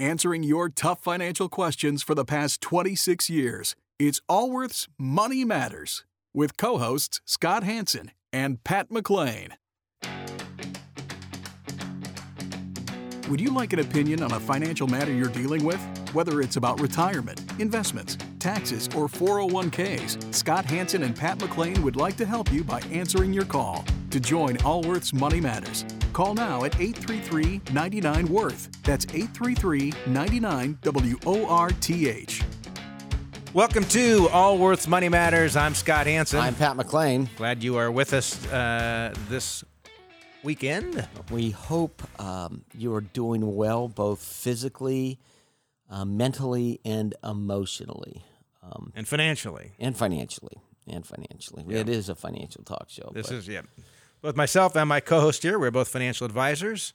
answering your tough financial questions for the past 26 years. It's Allworth's Money Matters with co hosts Scott Hanson and Pat McLean. Would you like an opinion on a financial matter you're dealing with? Whether it's about retirement, investments, taxes, or 401ks, Scott Hanson and Pat McLean would like to help you by answering your call. To join Allworth's Money Matters, call now at 833 99 Worth. That's 833 99 W O R T H. Welcome to Allworth's Money Matters. I'm Scott Hanson. I'm Pat McLean. Glad you are with us uh, this weekend. We hope um, you are doing well, both physically, uh, mentally, and emotionally, um, and financially, and financially, and financially. Yeah. It is a financial talk show. This is yeah. Both myself and my co-host here, we're both financial advisors.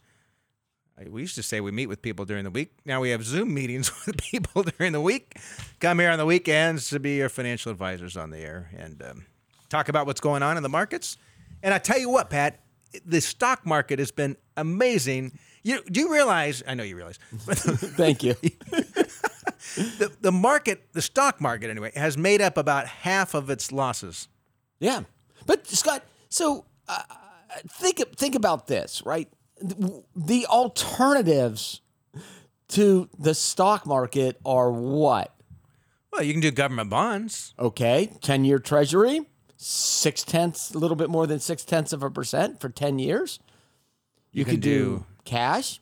We used to say we meet with people during the week. Now we have Zoom meetings with people during the week. Come here on the weekends to be your financial advisors on the air and um, talk about what's going on in the markets. And I tell you what, Pat, the stock market has been amazing. You do you realize? I know you realize. Thank you. the, the market, the stock market, anyway, has made up about half of its losses. Yeah, but Scott, so uh, think think about this, right? The alternatives to the stock market are what? Well, you can do government bonds. Okay, ten-year Treasury, six tenths, a little bit more than six tenths of a percent for ten years. You, you could do, do cash,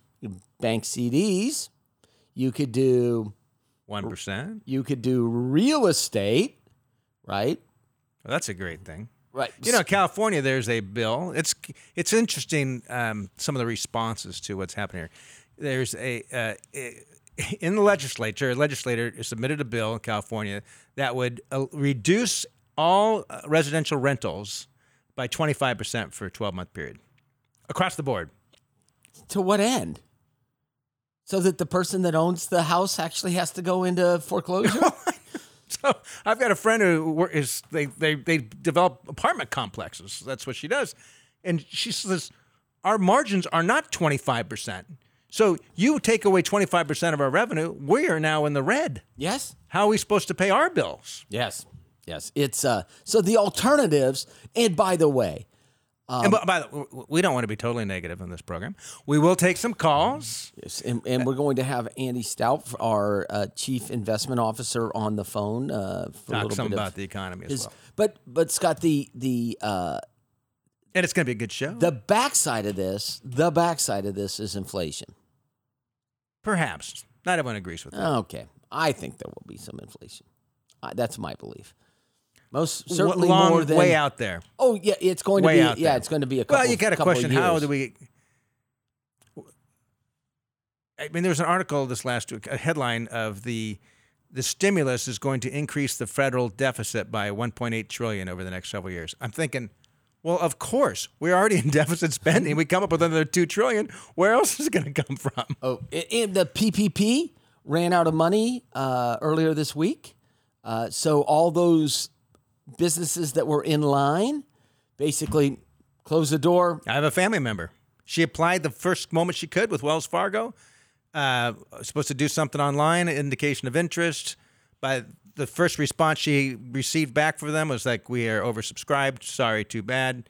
bank CDs. You could do one percent. You could do real estate, right? Well, that's a great thing. Right. You know, California, there's a bill. It's it's interesting. Um, some of the responses to what's happening here. There's a uh, in the legislature, a legislator submitted a bill in California that would uh, reduce all uh, residential rentals by 25% for a 12 month period across the board. To what end? So that the person that owns the house actually has to go into foreclosure? So I've got a friend who is they they they develop apartment complexes. That's what she does, and she says our margins are not twenty five percent. So you take away twenty five percent of our revenue, we are now in the red. Yes. How are we supposed to pay our bills? Yes. Yes. It's uh so the alternatives. And by the way, um, and by, by, the way, we don't want to be totally negative in this program. We will take some calls. Yes, and, and we're going to have Andy Stout, our uh, chief investment officer, on the phone uh, for Talk a little some bit about the economy his, as well. But but Scott, the the uh, and it's going to be a good show. The backside of this, the backside of this is inflation. Perhaps not everyone agrees with that. Okay, I think there will be some inflation. that's my belief. Most certainly Long, more than way out there. Oh yeah, it's going to way be out yeah, it's going to be a couple. Well, you got a question. How do we? I mean, there was an article this last week, a headline of the the stimulus is going to increase the federal deficit by 1.8 trillion over the next several years. I'm thinking, well, of course, we're already in deficit spending. We come up with another two trillion. Where else is it going to come from? Oh, and the PPP ran out of money uh, earlier this week, uh, so all those businesses that were in line basically closed the door. I have a family member. She applied the first moment she could with Wells Fargo. Uh, supposed to do something online, indication of interest. By the first response she received back from them was like, "We are oversubscribed. Sorry, too bad."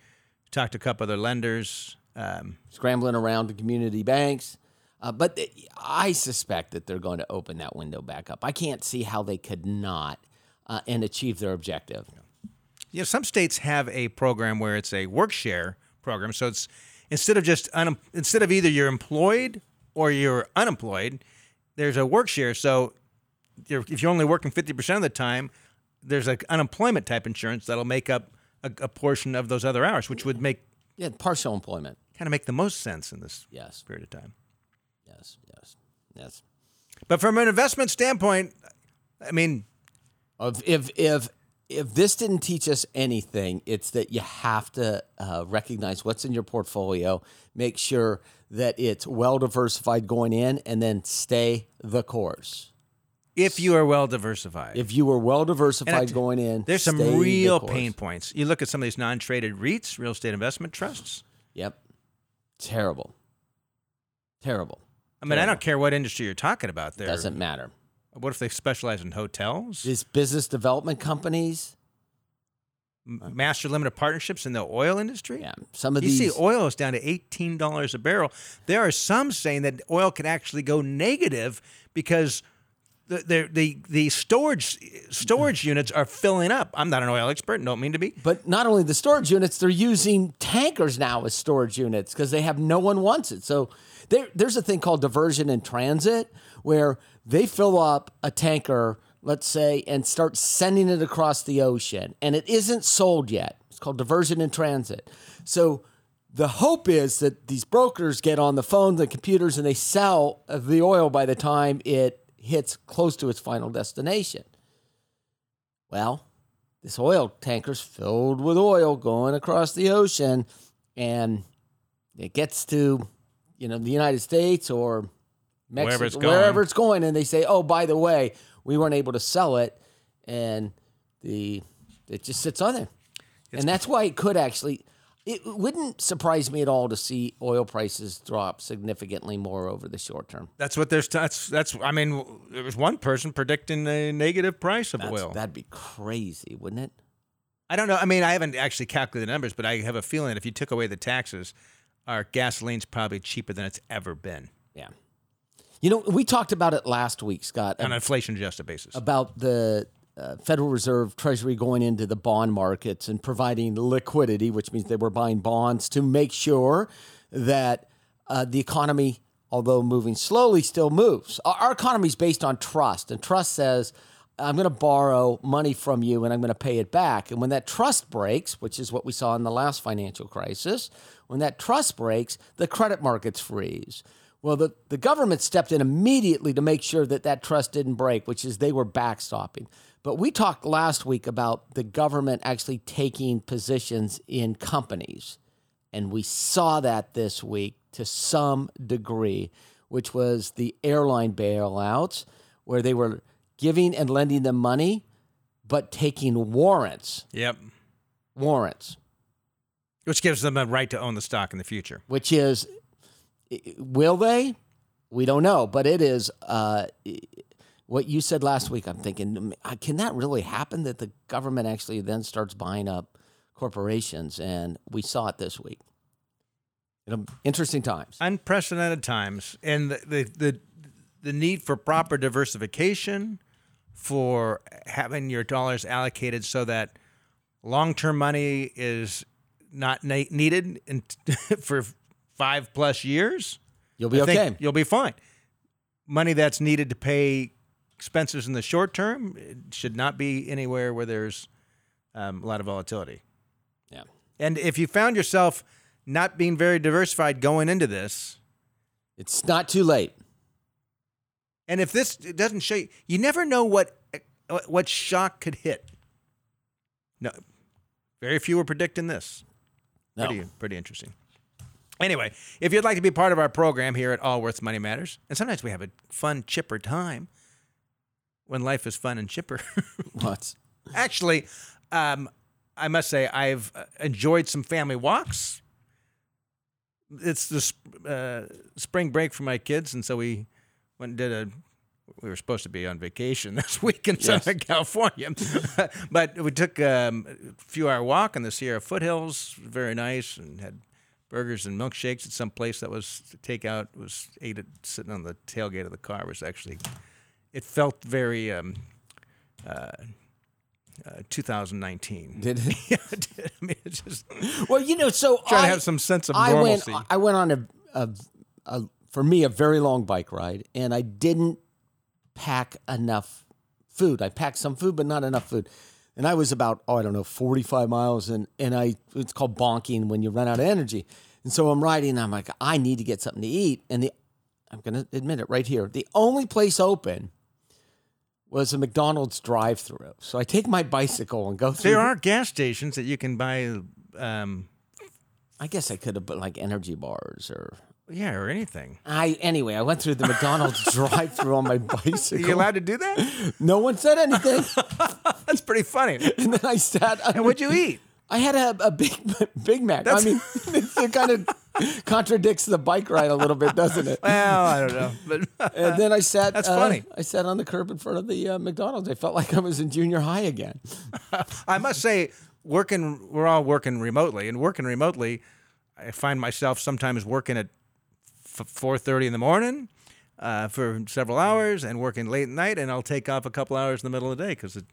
Talked to a couple other lenders. Um, Scrambling around to community banks. Uh, but I suspect that they're going to open that window back up. I can't see how they could not uh, and achieve their objective. You know, some states have a program where it's a work share program. So it's instead of just un, instead of either you're employed or you're unemployed, there's a work share. So you're, if you're only working 50% of the time, there's an unemployment type insurance that'll make up a, a, portion of those other hours, which would make yeah partial employment kind of make the most sense in this yes. period of time. Yes, yes, yes. But from an investment standpoint, I mean, if if if if this didn't teach us anything, it's that you have to uh, recognize what's in your portfolio, make sure that it's well diversified going in, and then stay the course. If you are well diversified, if you are well diversified going in, there's some real the pain points. You look at some of these non-traded REITs, real estate investment trusts. Yep, terrible, terrible. I mean, I don't care what industry you're talking about there. Doesn't matter. What if they specialize in hotels, These business development companies, M- master limited partnerships in the oil industry? yeah, some of You these. see, oil is down to eighteen dollars a barrel. There are some saying that oil could actually go negative because the the the, the storage storage mm. units are filling up. I'm not an oil expert. Don't mean to be. But not only the storage units, they're using tankers now as storage units because they have no one wants it. So there, there's a thing called diversion in transit where they fill up a tanker, let's say, and start sending it across the ocean, and it isn't sold yet. It's called diversion in transit. So the hope is that these brokers get on the phones and computers and they sell the oil by the time it hits close to its final destination. Well, this oil tanker's filled with oil going across the ocean and it gets to you know the United States or Mexico Wherever it's going. wherever it's going and they say oh by the way we weren't able to sell it and the it just sits on there and that's why it could actually it wouldn't surprise me at all to see oil prices drop significantly more over the short term That's what there's. That's that's. I mean, there was one person predicting a negative price of That's- oil. that'd be crazy wouldn't it I don't know. I mean, I haven't actually calculated the numbers, but I have a feeling that if you took away the taxes, our gasoline's probably cheaper than it's ever been yeah you know we talked about it last week Scott on an inflation adjusted basis. about the uh, Federal Reserve Treasury going into the bond markets and providing liquidity, which means they were buying bonds to make sure that uh, the economy, although moving slowly, still moves. Our, our economy is based on trust, and trust says, I'm going to borrow money from you and I'm going to pay it back. And when that trust breaks, which is what we saw in the last financial crisis, when that trust breaks, the credit markets freeze. Well, the, the government stepped in immediately to make sure that that trust didn't break, which is they were backstopping. But we talked last week about the government actually taking positions in companies. And we saw that this week to some degree, which was the airline bailouts, where they were giving and lending them money, but taking warrants. Yep. Warrants, Which gives them a right to own the stock in the future. which is, will they? We don't know, but it is uh, what you said last week. I'm thinking, can that really happen that the government actually then starts buying up corporations? And we saw it this week. Interesting times. Unprecedented times, and the the the, the need for proper diversification, for having your dollars allocated so that long term money is not na- needed in, for five plus years. You'll be I okay. You'll be fine. Money that's needed to pay expenses in the short term it should not be anywhere where there's um, a lot of volatility. Yeah. And if you found yourself not being very diversified going into this, It's not too late. and if this doesn't show you, you never know what what shock could hit. No, very few were predicting this. No. Pretty, pretty interesting. Anyway, if you'd like to be part of our program here at All Allworth's Money Matters, and sometimes we have a fun, chipper time when life is fun and chipper. What? Actually, um, I must say I've uh, enjoyed some family walks. It's the uh, spring break for my kids, and so we went and did a. We were supposed to be on vacation this week in Southern California, but we took um, a few hour walk in the Sierra foothills. Very nice, and had burgers and milkshakes at some place that was takeout. Was ate it sitting on the tailgate of the car. Was actually. It felt very. Um, uh, 2019. Did it? yeah, it did. I mean, it's just Well, you know, so trying I, to have some sense of I went. normalcy. I went on a, a, a, for me, a very long bike ride, and I didn't pack enough food. I packed some food, but not enough food. And I was about, oh, I don't know, 45 miles, and and I it's called bonking when you run out of energy. And so I'm riding, and I'm like, I need to get something to eat. And the I'm gonna admit it right here. The only place open was a McDonald's drive-through. So I take my bicycle and go through. there are gas stations that you can buy, um, I guess I could have put like energy bars or yeah, or anything. I anyway, I went through the McDonald's drive-through on my bicycle. Are you allowed to do that? no one said anything, That's pretty funny. and then I sat. And what'd you eat? I had a, a big Big Mac. That's- I mean, it kind of contradicts the bike ride a little bit, doesn't it? Well, I don't know, but And then I sat. That's uh, funny. I sat on the curb in front of the uh, McDonald's. I felt like I was in junior high again. I must say, working, we're all working remotely, and working remotely, I find myself sometimes working at four thirty in the morning uh, for several hours, and working late at night, and I'll take off a couple hours in the middle of the day because it.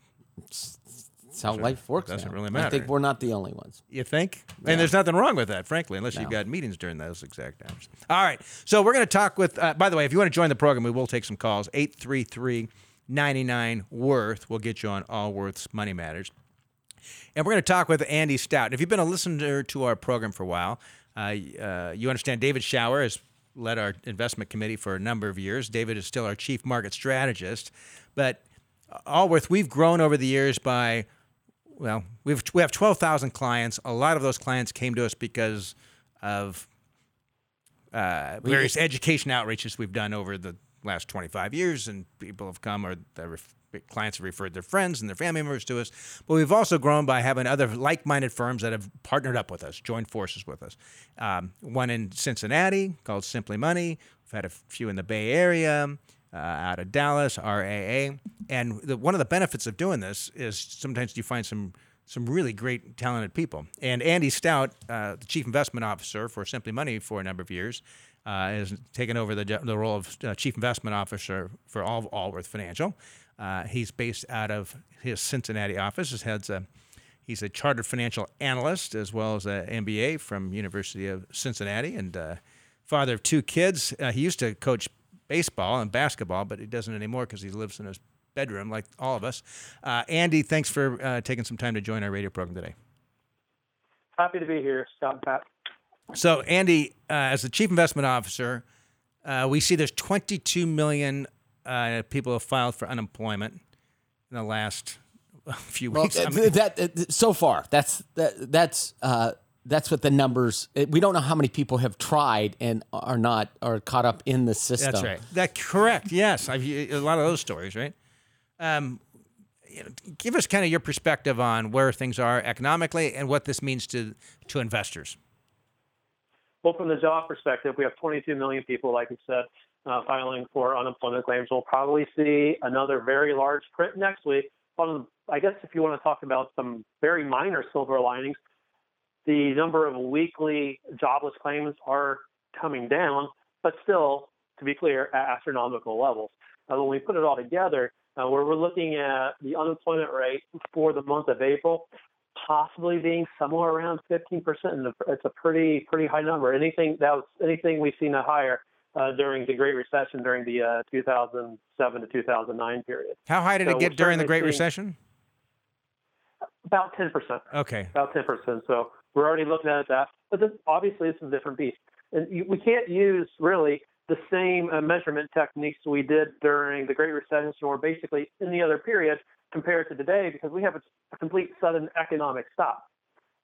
That's how life works. doesn't now. really matter. I think we're not the only ones. You think? And there's nothing wrong with that, frankly, unless you've got meetings during those exact hours. All right. So we're going to talk with, uh, by the way, if you want to join the program, we will take some calls. 833 99 Worth. We'll get you on Allworth's Money Matters. And we're going to talk with Andy Stout. If you've been a listener to our program for a while, uh, uh, you understand David Shower has led our investment committee for a number of years. David is still our chief market strategist. But Allworth, we've grown over the years by, well, we've, we have 12,000 clients. A lot of those clients came to us because of uh, various education outreaches we've done over the last 25 years, and people have come or clients have referred their friends and their family members to us. But we've also grown by having other like-minded firms that have partnered up with us, joined forces with us. Um, one in Cincinnati called Simply Money. We've had a few in the Bay Area. Uh, out of Dallas, RAA, and the, one of the benefits of doing this is sometimes you find some some really great, talented people. And Andy Stout, uh, the chief investment officer for Simply Money for a number of years, uh, has taken over the, the role of uh, chief investment officer for all of Allworth Financial. Uh, he's based out of his Cincinnati office. His head's a he's a chartered financial analyst as well as an MBA from University of Cincinnati, and uh, father of two kids. Uh, he used to coach baseball and basketball, but he doesn't anymore because he lives in his bedroom like all of us. Uh, Andy, thanks for uh, taking some time to join our radio program today. Happy to be here, Scott and Pat. So, Andy, uh, as the chief investment officer, uh, we see there's 22 million uh, people have filed for unemployment in the last few Well, weeks. I mean, that, that- so far, that's that, that's uh, that's what the numbers. We don't know how many people have tried and are not are caught up in the system. that's right. That correct. Yes, I've a lot of those stories, right? Um, you know, give us kind of your perspective on where things are economically and what this means to to investors. Well, from the job perspective, we have 22 million people, like you said, uh, filing for unemployment claims. We'll probably see another very large print next week. On, I guess if you want to talk about some very minor silver linings, the number of weekly jobless claims are coming down, but still, to be clear, at astronomical levels. When we put it all together, uh, we're looking at the unemployment rate for the month of April, possibly being somewhere around 15%. And it's a pretty pretty high number. Anything that was anything we've seen higher uh, during the Great Recession during the uh, 2007 to 2009 period. How high did So it get during the Great Recession? About 10%. Okay. About 10%. So we're already looking at that. But this, obviously, it's a different beast. And you, we can't use really the same uh, measurement techniques we did during the Great Recession or basically any other period compared to today because we have a, a complete sudden economic stop,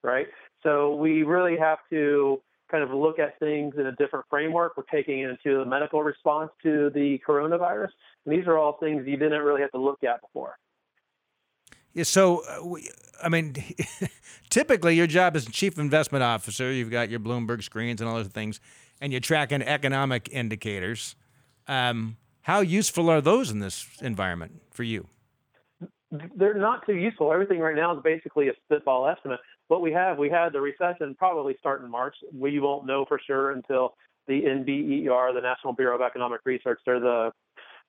right? So we really have to kind of look at things in a different framework. We're taking it into the medical response to the coronavirus. And these are all things you didn't really have to look at before. Yeah, so, uh, we, I mean, typically your job as chief investment officer, you've got your Bloomberg screens and all those things, and you're tracking economic indicators. Um, how useful are those in this environment for you? they're not too useful. Everything right now is basically a spitball estimate. What we have, we had the recession probably start in March. We won't know for sure until the NBER, the National Bureau of Economic Research, they're the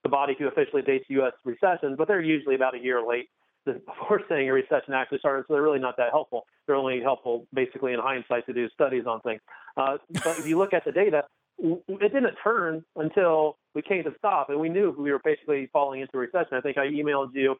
the body who officially dates U.S. recessions, but they're usually about a year late before saying a recession actually started. So they're really not that helpful. They're only helpful basically in hindsight to do studies on things. Uh, but if you look at the data, it didn't turn until we came to stop, and we knew we were basically falling into a recession. I think I emailed you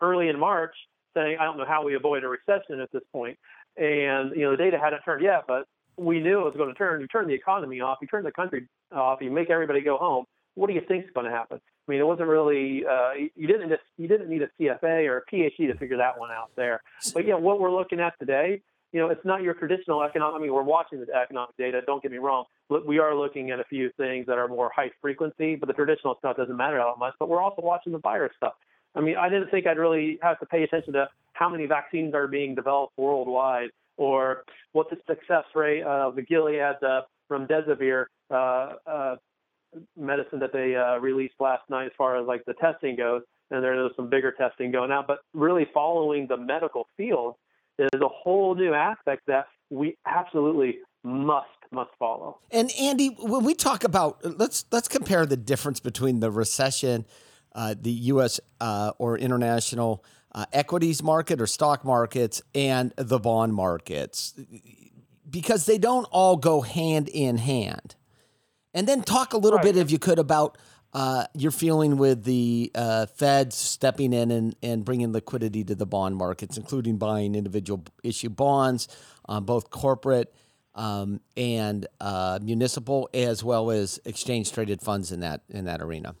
early in March I don't know how we avoid a recession at this point. And you know the data hadn't turned yet, but we knew it was going to turn. You turn the economy off, you turn the country off, you make everybody go home. What do you think is going to happen? I mean, it wasn't really uh, you didn't just, you didn't need a CFA or a PhD to figure that one out there. But yeah, what we're looking at today, you know, it's not your traditional economic. I mean, we're watching the economic data. Don't get me wrong. We are looking at a few things that are more high frequency, but the traditional stuff doesn't matter that much. But we're also watching the virus stuff. I mean, I didn't think I'd really have to pay attention to how many vaccines are being developed worldwide or what the success rate of the Gilead uh, remdesivir uh, uh, medicine that they uh, released last night as far as like the testing goes. And there's some bigger testing going out, but really following the medical field is a whole new aspect that we absolutely must must follow. And Andy, when we talk about let's let's compare the difference between the recession, uh, the U.S. Uh, or international uh, equities market or stock markets, and the bond markets, because they don't all go hand in hand. And then talk a little right. bit, if you could, about uh, your feeling with the uh, Fed stepping in and, and bringing liquidity to the bond markets, including buying individual issue bonds, uh, both corporate um, and uh, municipal, as well as exchange traded funds in that in that arena.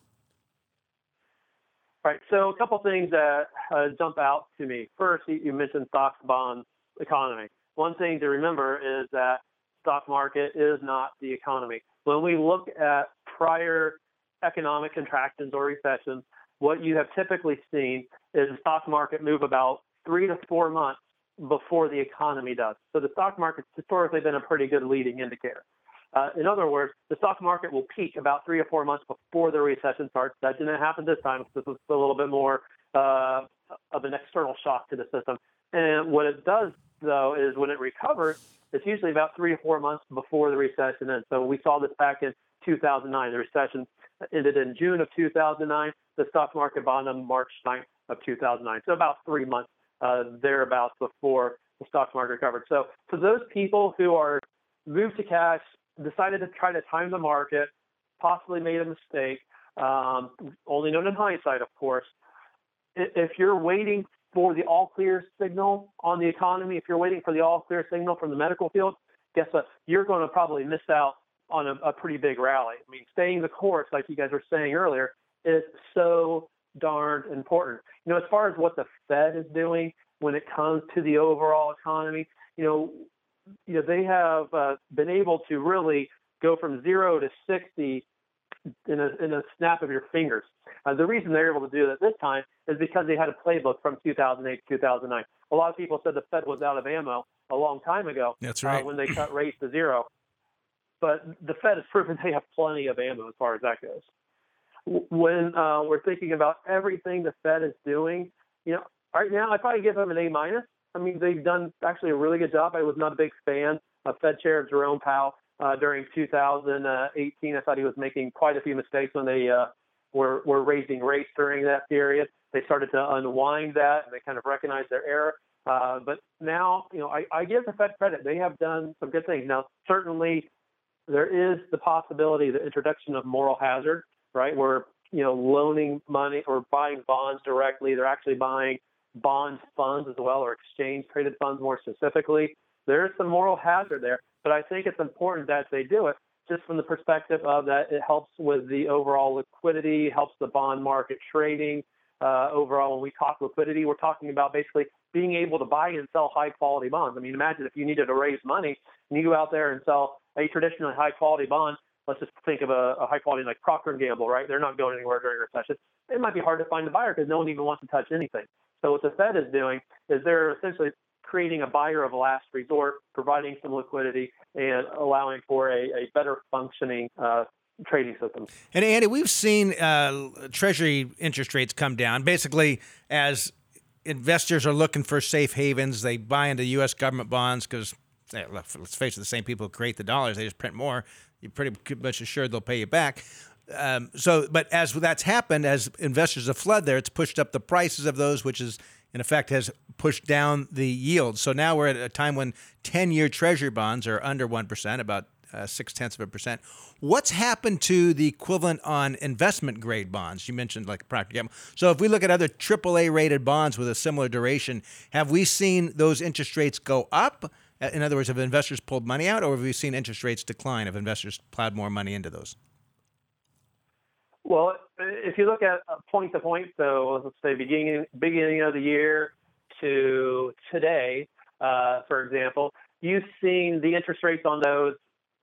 Right. So a couple things that uh, jump out to me. First, you mentioned stocks, bonds, economy. One thing to remember is that stock market is not the economy. When we look at prior economic contractions or recessions, what you have typically seen is the stock market move about three to four months before the economy does. So the stock market's historically been a pretty good leading indicator. Uh, in other words, the stock market will peak about three or four months before the recession starts. That didn't happen this time. This was a little bit more uh, of an external shock to the system. And what it does, though, is when it recovers, it's usually about three or four months before the recession ends. So we saw this back in 2009. The recession ended in June of 2009. The stock market bottomed March 9th of 2009. So about three months uh, thereabouts before the stock market recovered. So for those people who are moved to cash, decided to try to time the market, possibly made a mistake, um, only known in hindsight, of course. If you're waiting for the all clear signal on the economy, if you're waiting for the all clear signal from the medical field, guess what? You're going to probably miss out on a, a pretty big rally. I mean, staying the course, like you guys were saying earlier, is so darned important. You know, as far as what the Fed is doing when it comes to the overall economy, you know, you know they have uh, been able to really go from zero to 60 in a, in a snap of your fingers. Uh, the reason they're able to do that this time is because they had a playbook from 2008 to 2009. A lot of people said the Fed was out of ammo a long time ago. That's right. Uh, when they cut rates to zero. But the Fed has proven they have plenty of ammo as far as that goes. When uh, we're thinking about everything the Fed is doing, you know, right now I'd probably give them an A minus. I mean, they've done actually a really good job. I was not a big fan of Fed Chair Jerome Powell uh, during 2018. I thought he was making quite a few mistakes when they uh, were were raising rates during that period. They started to unwind that and they kind of recognized their error. Uh, but now, you know, I, I give the Fed credit. They have done some good things. Now, certainly, there is the possibility, the introduction of moral hazard, right? Where you know, loaning money or buying bonds directly. They're actually buying bond funds as well, or exchange traded funds more specifically. There is some moral hazard there, but I think it's important that they do it just from the perspective of that it helps with the overall liquidity, helps the bond market trading. Uh, overall, when we talk liquidity, we're talking about basically being able to buy and sell high quality bonds. I mean, imagine if you needed to raise money and you go out there and sell a traditionally high quality bond. Let's just think of a, a high quality like Procter and Gamble, right? They're not going anywhere during a recession. It might be hard to find a buyer because no one even wants to touch anything. So what the Fed is doing is they're essentially creating a buyer of last resort, providing some liquidity, and allowing for a, a better functioning uh, trading system. And Andy, we've seen uh, Treasury interest rates come down basically as investors are looking for safe havens. They buy into U.S. government bonds because let's face it, the same people who create the dollars, they just print more. You're pretty much assured they'll pay you back. Um, so, but as that's happened, as investors have fled there, it's pushed up the prices of those, which is in effect has pushed down the yield. So now we're at a time when 10 year treasury bonds are under 1%, about uh, six tenths of a percent. What's happened to the equivalent on investment grade bonds? You mentioned like Procter Gamble. So if we look at other AAA rated bonds with a similar duration, have we seen those interest rates go up? Uh, in other words, have investors pulled money out, or have we seen interest rates decline? Have investors plowed more money into those? Well, if you look at point to point, so let's say beginning beginning of the year to today, uh, for example, you've seen the interest rates on those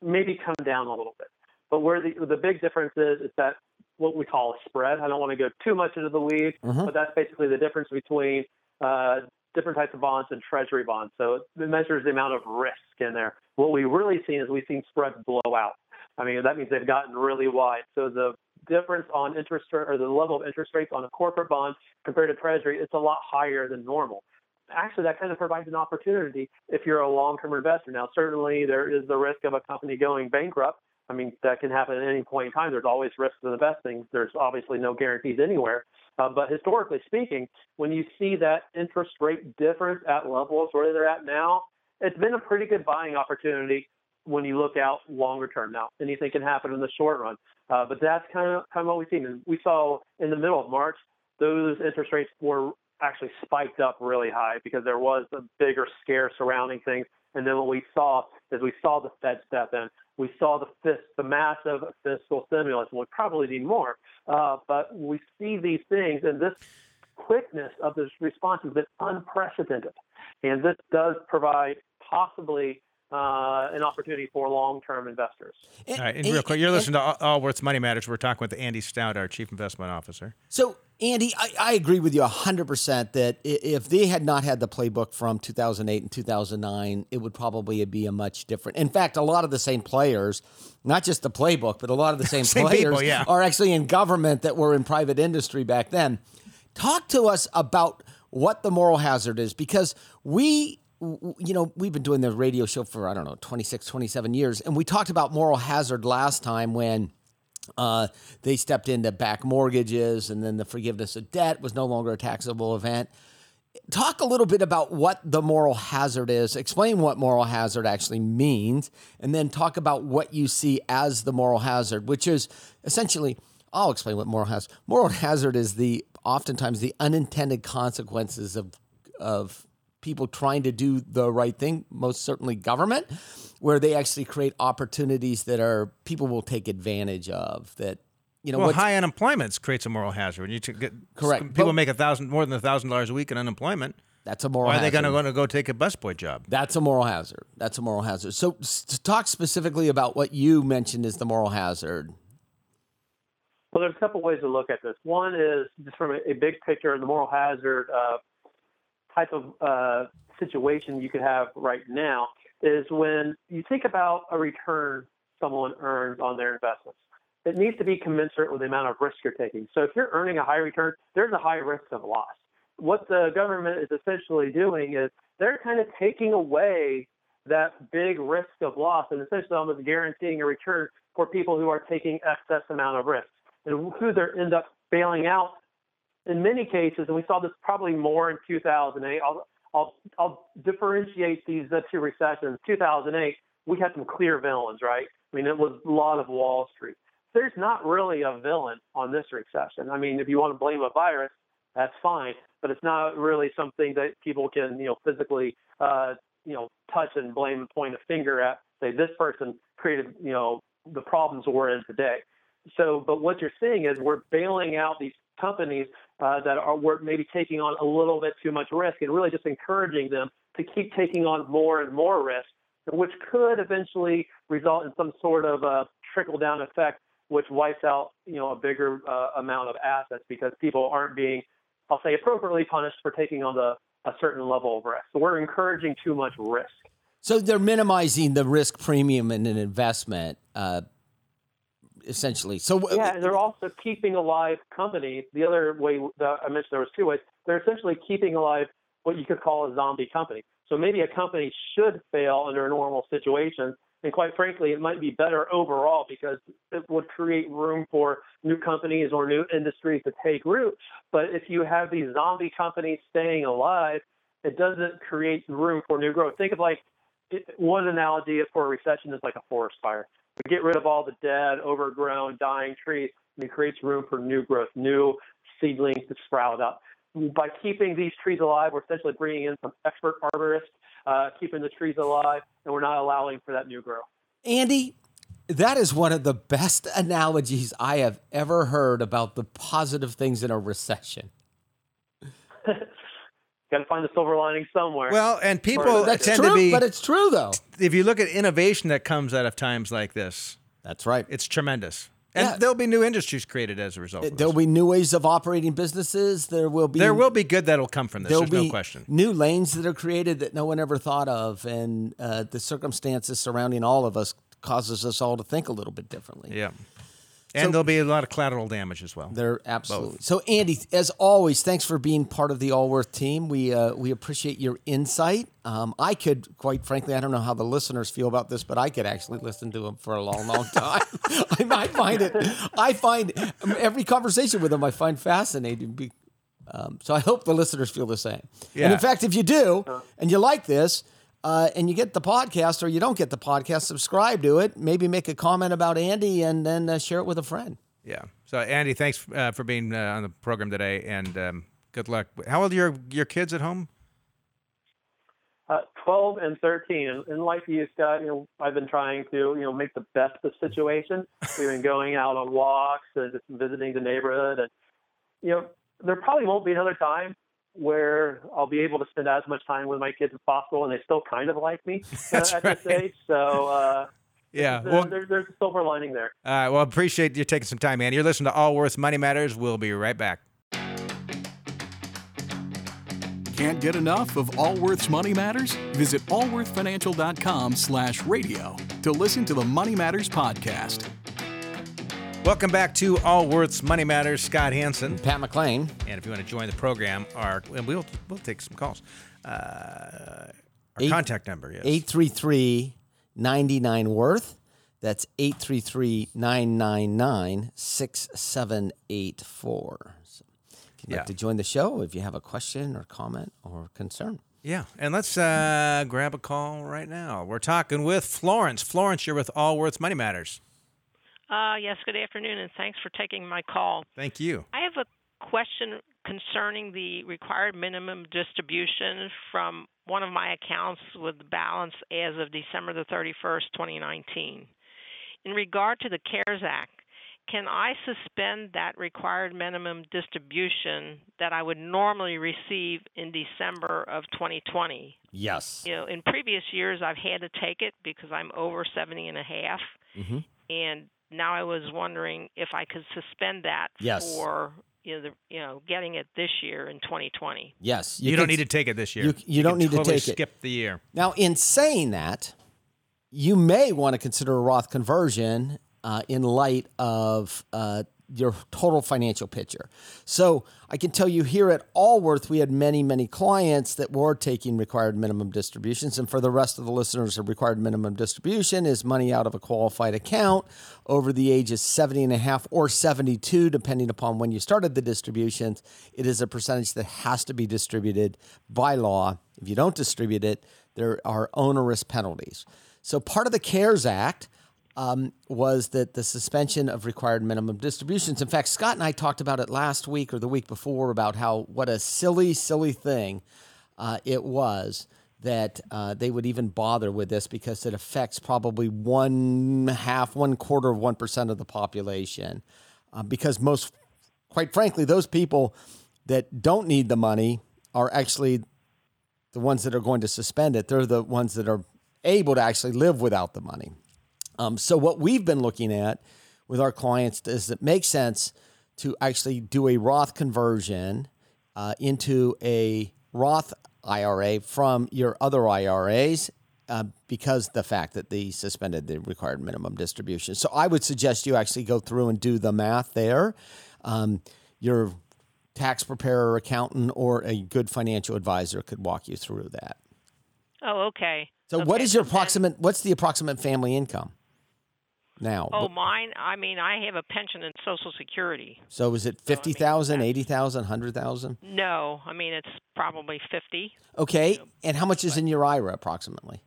maybe come down a little bit. But where the the big difference is is that what we call a spread. I don't want to go too much into the weeds, mm-hmm. but that's basically the difference between uh, different types of bonds and treasury bonds. So it measures the amount of risk in there. What we've really seen is we've seen spreads blow out. I mean, that means they've gotten really wide. So the difference on interest rate or the level of interest rates on a corporate bond compared to treasury, it's a lot higher than normal. Actually, that kind of provides an opportunity if you're a long-term investor. Now, certainly there is the risk of a company going bankrupt. I mean, that can happen at any point in time. There's always risks in investing. There's obviously no guarantees anywhere. Uh, but historically speaking, when you see that interest rate difference at levels where they're at now, it's been a pretty good buying opportunity when you look out longer term. Now, anything can happen in the short run, uh, but that's kind of kind of what we've seen. And we saw in the middle of March, those interest rates were actually spiked up really high because there was a bigger scare surrounding things. And then what we saw is we saw the Fed step in. We saw the fist, the massive fiscal stimulus. We probably need more, uh, but we see these things, and this quickness of this response has been unprecedented. And this does provide possibly uh, an opportunity for long-term investors. All right, and real quick, you're listening to All Allworth's Money Matters. We're talking with Andy Stout, our Chief Investment Officer. So, Andy, I, I agree with you 100% that if they had not had the playbook from 2008 and 2009, it would probably be a much different. In fact, a lot of the same players, not just the playbook, but a lot of the same, same players people, yeah. are actually in government that were in private industry back then. Talk to us about what the moral hazard is because we you know, we've been doing the radio show for, I don't know, 26, 27 years. And we talked about moral hazard last time when uh, they stepped into back mortgages and then the forgiveness of debt was no longer a taxable event. Talk a little bit about what the moral hazard is. Explain what moral hazard actually means, and then talk about what you see as the moral hazard, which is essentially, I'll explain what moral hazard. Moral hazard is the oftentimes the unintended consequences of of people trying to do the right thing, most certainly government, where they actually create opportunities that are people will take advantage of. That you know, well, high unemployment creates a moral hazard. You get correct. People but, make a thousand more than a thousand dollars a week in unemployment. That's a moral. Why are they going to go take a busboy job? That's a moral hazard. That's a moral hazard. So, to talk specifically about what you mentioned is the moral hazard. Well, there's a couple ways to look at this. One is just from a, a big picture, the moral hazard uh, type of uh, situation you could have right now is when you think about a return someone earns on their investments. It needs to be commensurate with the amount of risk you're taking. So if you're earning a high return, there's a high risk of loss. What the government is essentially doing is they're kind of taking away that big risk of loss and essentially almost guaranteeing a return for people who are taking excess amount of risk. And who they end up bailing out in many cases, and we saw this probably more in 2008. I'll, I'll, I'll differentiate these two recessions. 2008, we had some clear villains, right? I mean, it was a lot of Wall Street. There's not really a villain on this recession. I mean, if you want to blame a virus, that's fine, but it's not really something that people can, you know, physically, uh, you know, touch and blame and point a finger at. Say this person created, you know, the problems we're in today. So, but what you're seeing is we're bailing out these companies uh, that are were maybe taking on a little bit too much risk and really just encouraging them to keep taking on more and more risk, which could eventually result in some sort of a trickle down effect, which wipes out you know a bigger uh, amount of assets because people aren't being, I'll say, appropriately punished for taking on the a certain level of risk. So we're encouraging too much risk. So they're minimizing the risk premium in an investment. Uh, essentially. So yeah, they're also keeping alive companies. The other way that I mentioned there was two ways. They're essentially keeping alive what you could call a zombie company. So maybe a company should fail under a normal situation, and quite frankly, it might be better overall because it would create room for new companies or new industries to take root. But if you have these zombie companies staying alive, it doesn't create room for new growth. Think of like one analogy for a recession is like a forest fire get rid of all the dead, overgrown, dying trees, and it creates room for new growth, new seedlings to sprout up. By keeping these trees alive, we're essentially bringing in some expert arborists, uh, keeping the trees alive, and we're not allowing for that new growth. Andy, that is one of the best analogies I have ever heard about the positive things in a recession. Got to find the silver lining somewhere. Well, and people that's tend true, to be. but it's true though. If you look at innovation that comes out of times like this, That's right. it's tremendous. And Yeah. there'll be new industries created as a result. Of There'll be new ways of operating businesses. There will be There will be good that'll come from this. there'll There's be no question. new lanes that are created that no one ever thought of, and uh, the circumstances surrounding all of us causes us all to think a little bit differently. Yeah. And there'll be a lot of collateral damage as well. They're absolutely so. Andy, as always, thanks for being part of the Allworth team. We uh, we appreciate your insight. Um, I could, quite frankly, I don't know how the listeners feel about this, but I could actually listen to him for a long, long time. I, I find it. I find every conversation with him I find fascinating. Um, so I hope the listeners feel the same. And in fact, if you do and you like this. Uh, and you get the podcast, or you don't get the podcast, subscribe to it. Maybe make a comment about Andy, and then uh, share it with a friend. Yeah. So Andy, thanks uh, for being uh, on the program today, and um, good luck. How old are your your kids at home? Uh, 12 and 13. And, and like you, Scott, you know, I've been trying to, you know, make the best of the situation. We've been going out on walks and just visiting the neighborhood. And, you know, there probably won't be another time where I'll be able to spend as much time with my kids as possible. And they still kind of like me uh, at right. this age. So, uh, Yeah. Well, there, there's a silver lining there. all right. Well, appreciate you taking some time, man. You're listening to Allworth Money Matters. We'll be right back. Can't get enough of Allworth's Money Matters? Visit allworthfinancial.com slash radio to listen to the Money Matters podcast. Welcome back to Allworth's Money Matters. Scott Hanson. Pat McLean. And if you want to join the program, our and we'll we'll take some calls. Uh, our Eight- contact number is 833 99 Worth. That's 833 999 6784. If you'd Yeah. like to join the show, if you have a question or comment or concern. Yeah, and let's uh, grab a call right now. We're talking with Florence. Florence, you're with Allworth's Money Matters. Uh, yes, good afternoon, and thanks for taking my call. Thank you. I have a question concerning the required minimum distribution from one of my accounts with the balance as of December the 31st, 2019. In regard to the CARES Act, can I suspend that required minimum distribution that I would normally receive in December of 2020? Yes. You know, in previous years I've had to take it because I'm over 70 and a half hmm and now I was wondering if I could suspend that Yes. for you know, the, you know getting it this year in 2020. Yes. You, don't need to take it this year. you- you don't can need to totally take it. skip the year. Now, in saying that, you may want to consider a Roth conversion uh, in light of uh, your total financial picture. So, I can tell you here at Allworth, we had many, many clients that were taking required minimum distributions. And for the rest of the listeners, a required minimum distribution is money out of a qualified account over the ages 70 and a half or 72, depending upon when you started the distributions. It is a percentage that has to be distributed by law. If you don't distribute it, there are onerous penalties. So, part of the CARES Act um, was that the suspension of required minimum distributions. In fact, Scott and I talked about it last week or the week before about how what a silly, silly thing uh, it was that uh, they would even bother with this because it affects probably one half, one quarter of one percent of the population. Uh, because most, quite frankly, those people that don't need the money are actually the ones that are going to suspend it. They're the ones that are able to actually live without the money. Um, so what we've been looking at with our clients is it makes sense to actually do a Roth conversion uh, into a Roth IRA from your other IRAs uh, because the fact that they suspended the required minimum distribution. So I would suggest you actually go through and do the math there. Um, your tax preparer, accountant, or a good financial advisor could walk you through that. Oh, okay. So, what Okay, is your approximate? What's the approximate family income now? Oh, mine. I mean, I have a pension and Social Security. So, is it 50,000, 80,000, 100,000? No, I mean it's probably 50. Okay. And how much is in your IRA approximately?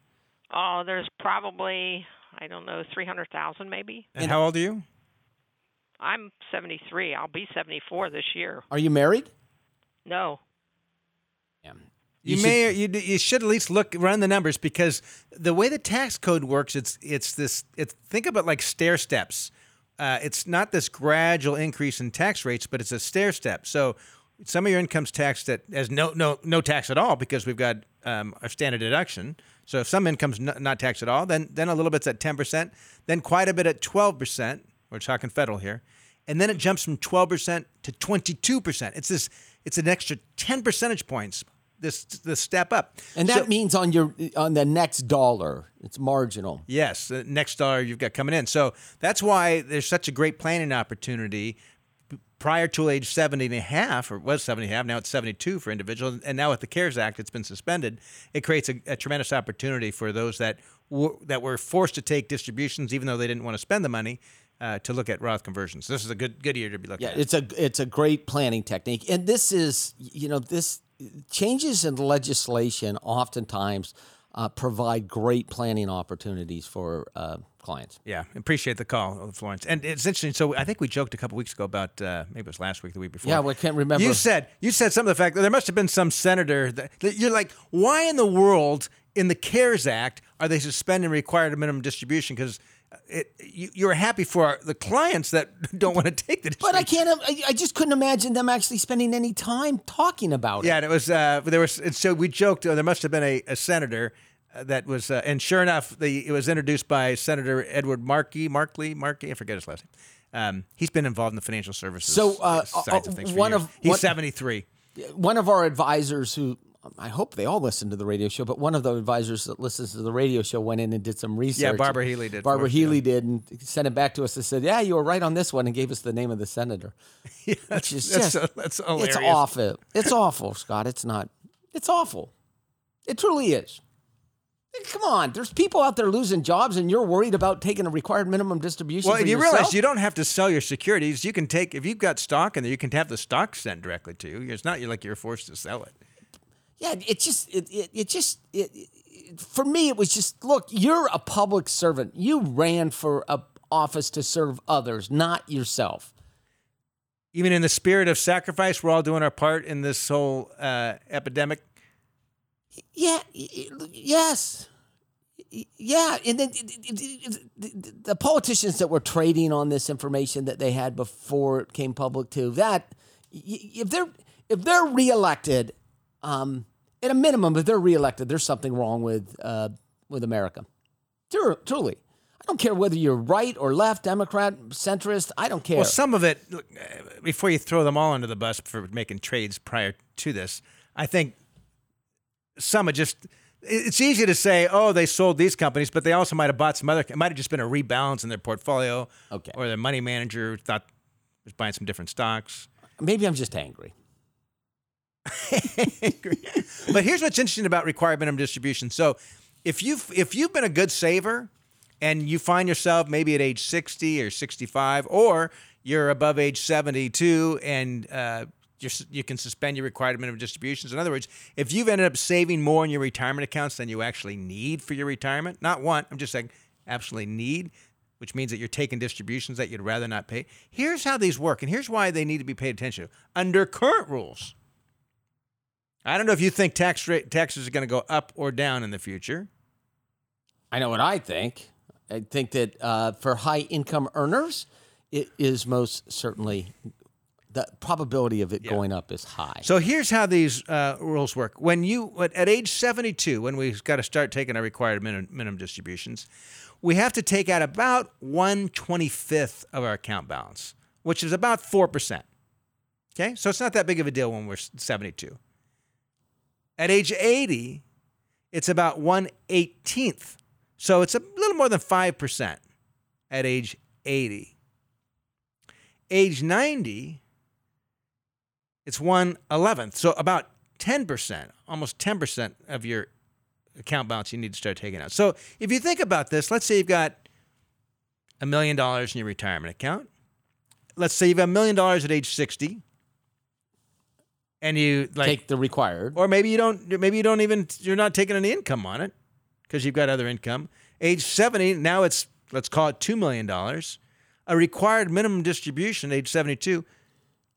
Oh, there's probably I don't know 300,000 maybe. And how old are you? I'm 73. I'll be 74 this year. Are you married? No. You, should- may you, you should at least look run the numbers because the way the tax code works, it's it's this it's think about like stair steps. Uh, it's not this gradual increase in tax rates, but it's a stair step. So some of your income's taxed at as no no no tax at all because we've got um, our standard deduction. So if some income's not, not taxed at all, then then a little bit's at ten percent, then quite a bit at twelve percent, We're talking federal here. And then it jumps from 12% to 22%. It's this it's an extra 10 percentage points this this step up. And that so, means on your on the next dollar, it's marginal. Yes, the next dollar you've got coming in. So that's why there's such a great planning opportunity prior to age 70 and a half, or was 70 and a half, now it's 72 for individuals. And now with the CARES Act, it's been suspended. It creates a, a tremendous opportunity for those that, w- that were forced to take distributions, even though they didn't want to spend the money, uh, to look at Roth conversions. This is a good good year to be looking yeah, at. it's a it's a great planning technique, and this is you know this changes in legislation oftentimes uh, provide great planning opportunities for uh, clients. Yeah, appreciate the call, Florence. And it's interesting. So I think we joked a couple weeks ago about uh, maybe it was last week, the week before. Yeah, we can't remember. You said you said some of the fact that there must have been some senator that, that you're like, why in the world in the CARES Act are they suspending required minimum distribution? Because it, you, you're happy for the clients that don't want to take the. Decision. But I can't. I just couldn't imagine them actually spending any time talking about it. Yeah, it was. Uh, there was. So we joked. Uh, there must have been a, a senator uh, that was, uh, and sure enough, the, it was introduced by Senator Edward Markey, Markley, Markey. I forget his last name. Um, he's been involved in the financial services so uh, sides of things one of he's 73 one of our advisors who I hope they all listen to the radio show, but one of the advisors that listens to the radio show went in and did some research. Yeah, Barbara Healy did. Barbara Healy did and sent it back to us and said, "Yeah, you were right on this one," and gave us the name of the senator. yeah, that's, is that's, just, that's hilarious. It's awful. It's awful, Scott. It's not. It's awful. It truly is. Come on, there's people out there losing jobs, and you're worried about taking a required minimum distribution. Well, you yourself? realize you don't have to sell your securities. You can take if you've got stock in there, you can have the stock sent directly to you. It's not like you're forced to sell it yeah, it just it it, it just it, it, for me it was just look, you're a public servant. You ran for a office to serve others, not yourself. Even in the spirit of sacrifice, we're all doing our part in this whole uh, epidemic. Yeah. Yes. Yeah, and then the politicians that were trading on this information that they had before it came public too. That if they're if they're reelected um, at a minimum, if they're reelected, there's something wrong with uh, with America. Truly. I don't care whether you're right or left, Democrat, centrist. I don't care. Well, some of it, before you throw them all under the bus for making trades prior to this, I think some of just. It's easy to say, oh, they sold these companies, but they also might have bought some other. It might have just been a rebalance in their portfolio. Okay. Or their money manager thought was buying some different stocks. Maybe I'm just angry. but here's what's interesting about required minimum distribution. So if you've if you've been a good saver and you find yourself maybe at age 60 or 65 or you're above age 72 and uh, you can suspend your required minimum distributions. In other words, if you've ended up saving more in your retirement accounts than you actually need for your retirement, not want, I'm just saying absolutely need, which means that you're taking distributions that you'd rather not pay. Here's how these work, and here's why they need to be paid attention to. Under current rules, I don't know if you think tax rate taxes are going to go up or down in the future. I know what I think. I think that uh, for high income earners, it is most certainly the probability of it yeah. going up is high. So here's how these uh, rules work. When you at age 72, when we've got to start taking our required minimum, minimum distributions, we have to take out about 125th of our account balance, which is about 4%. Okay? So it's not that big of a deal when we're 72. At age 80, it's about 1 18th. So it's a little more than 5% at age 80. Age 90, it's 1 11th. So about 10%, almost 10% of your account balance you need to start taking out. So if you think about this, let's say you've got a million dollars in your retirement account. Let's say you've got a million dollars at age 60 and you like take the required, or maybe you don't. Maybe you don't even. You're not taking any income on it because you've got other income. Age seventy, now it's let's call it two million dollars. A required minimum distribution, age seventy-two,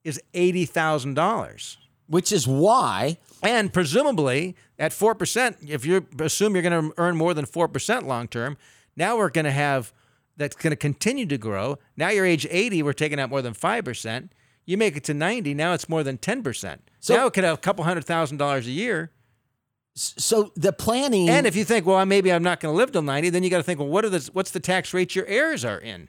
is eighty thousand dollars. Which is why, and presumably at four percent, if you assume you're going to earn more than four percent long term, now we're going to have that's going to continue to grow. Now you're age eighty, we're taking out more than five percent you make it to 90, now it's more than 10%. So now it could have a couple hundred thousand dollars a year. So the planning And if you think, well, maybe I'm not going to live till 90, then you got to think, well, what are the what's the tax rate your heirs are in?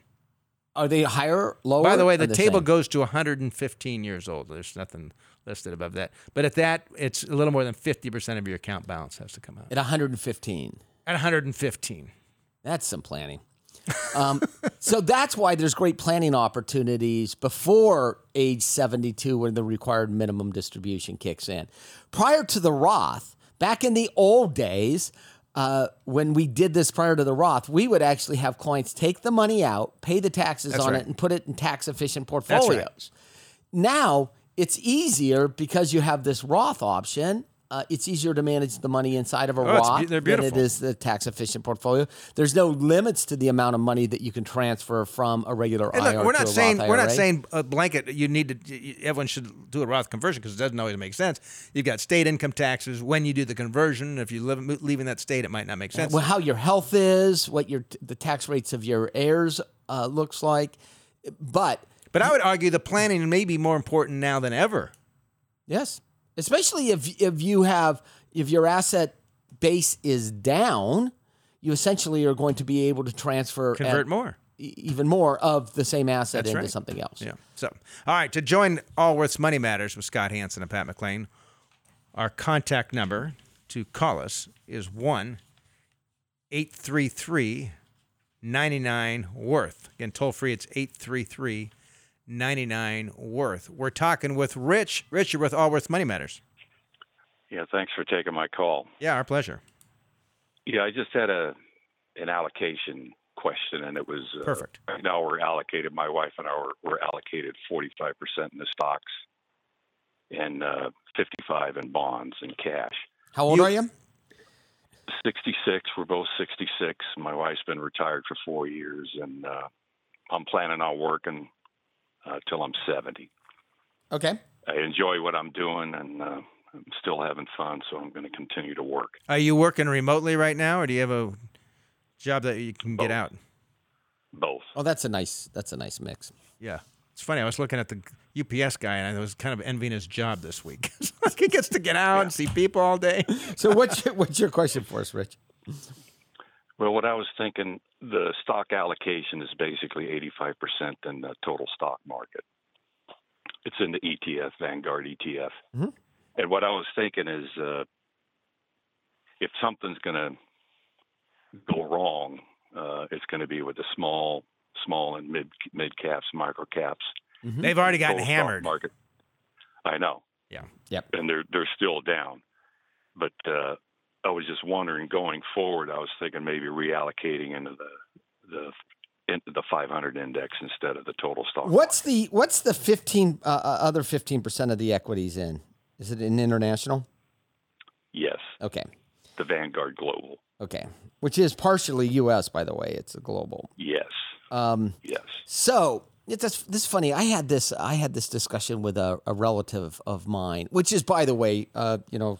Are they higher, lower? By the way, the, table same? goes to 115 years old. There's nothing listed above that. But at that, it's a little more than 50% of your account balance has to come out. at 115. At 115. That's some planning. Um, so that's why there's great planning opportunities before age 72 when the required minimum distribution kicks in. Prior to the Roth, back in the old days, uh, when we did this prior to the Roth, we would actually have clients take the money out, pay the taxes That's on right. it, and put it in tax efficient portfolios. right. Now it's easier because you have this Roth option. Uh, it's easier to manage the money inside of a Oh, Roth than it is the tax efficient portfolio. There's no limits to the amount of money that you can transfer from a regular Hey, IRA we're to not a saying Roth we're not saying a blanket. You need to. Everyone should do a Roth conversion because it doesn't always make sense. You've got state income taxes when you do the conversion. If you live leaving that state, it might not make sense. well, how your health is, what your the tax rates of your heirs uh, looks like, but But I would argue the planning may be more important now than ever. Yes, especially if if you have if your asset base is down, you essentially are going to be able to transfer Convert more. even more of the same asset That's into right. something else. Yeah. So, all right. To join Allworth's Money Matters with Scott Hanson and Pat McClain, our contact number to call us is 1 833 99 Worth. Again, toll free, it's 833 99 Worth. We're talking with Rich. Rich, you're with Allworth's Money Matters. Yeah, thanks for taking my call. Yeah, our pleasure. Yeah, I just had a an allocation question, and it was uh, Perfect. Right now, we're allocated. My wife and I were, we're allocated forty five percent in the stocks, and uh, fifty five in bonds and cash. How old You- are you? Sixty six. We're both sixty six. My wife's been retired for four years, and uh, I'm planning on working uh, till I'm seventy. Okay. I enjoy what I'm doing, and uh, I'm still having fun, so I'm going to continue to work. Are you working remotely right now, or do you have a job that you can get out? Both. Oh, that's a nice that's a nice mix. Yeah. It's funny. I was looking at the UPS guy and I was kind of envying his job this week. He gets to get out and see people all day. So what's your, what's your question for us, Rich? Well, what I was thinking, the stock allocation is basically 85% in the total stock market. It's in the ETF, Vanguard ETF. Mhm. And what I was thinking is uh, if something's going to go wrong, uh, it's going to be with the small, small and mid mid caps, micro caps. They've already gotten hammered. Market. I know. Yeah. Yep. and they're they're still down. But uh, I was just wondering, going forward, I was thinking maybe reallocating into the the into the 500 index instead of the total stock. What's the what's the fifteen uh, uh, other fifteen percent of the equities in? Is it in international? Yes, Okay. the Vanguard Global. Okay. Which is partially U.S. by the way. It's a global. Yes, Um, yes. So it's this, this is funny. I had this I had this discussion with a, a relative of mine, which is by the way, uh, you know,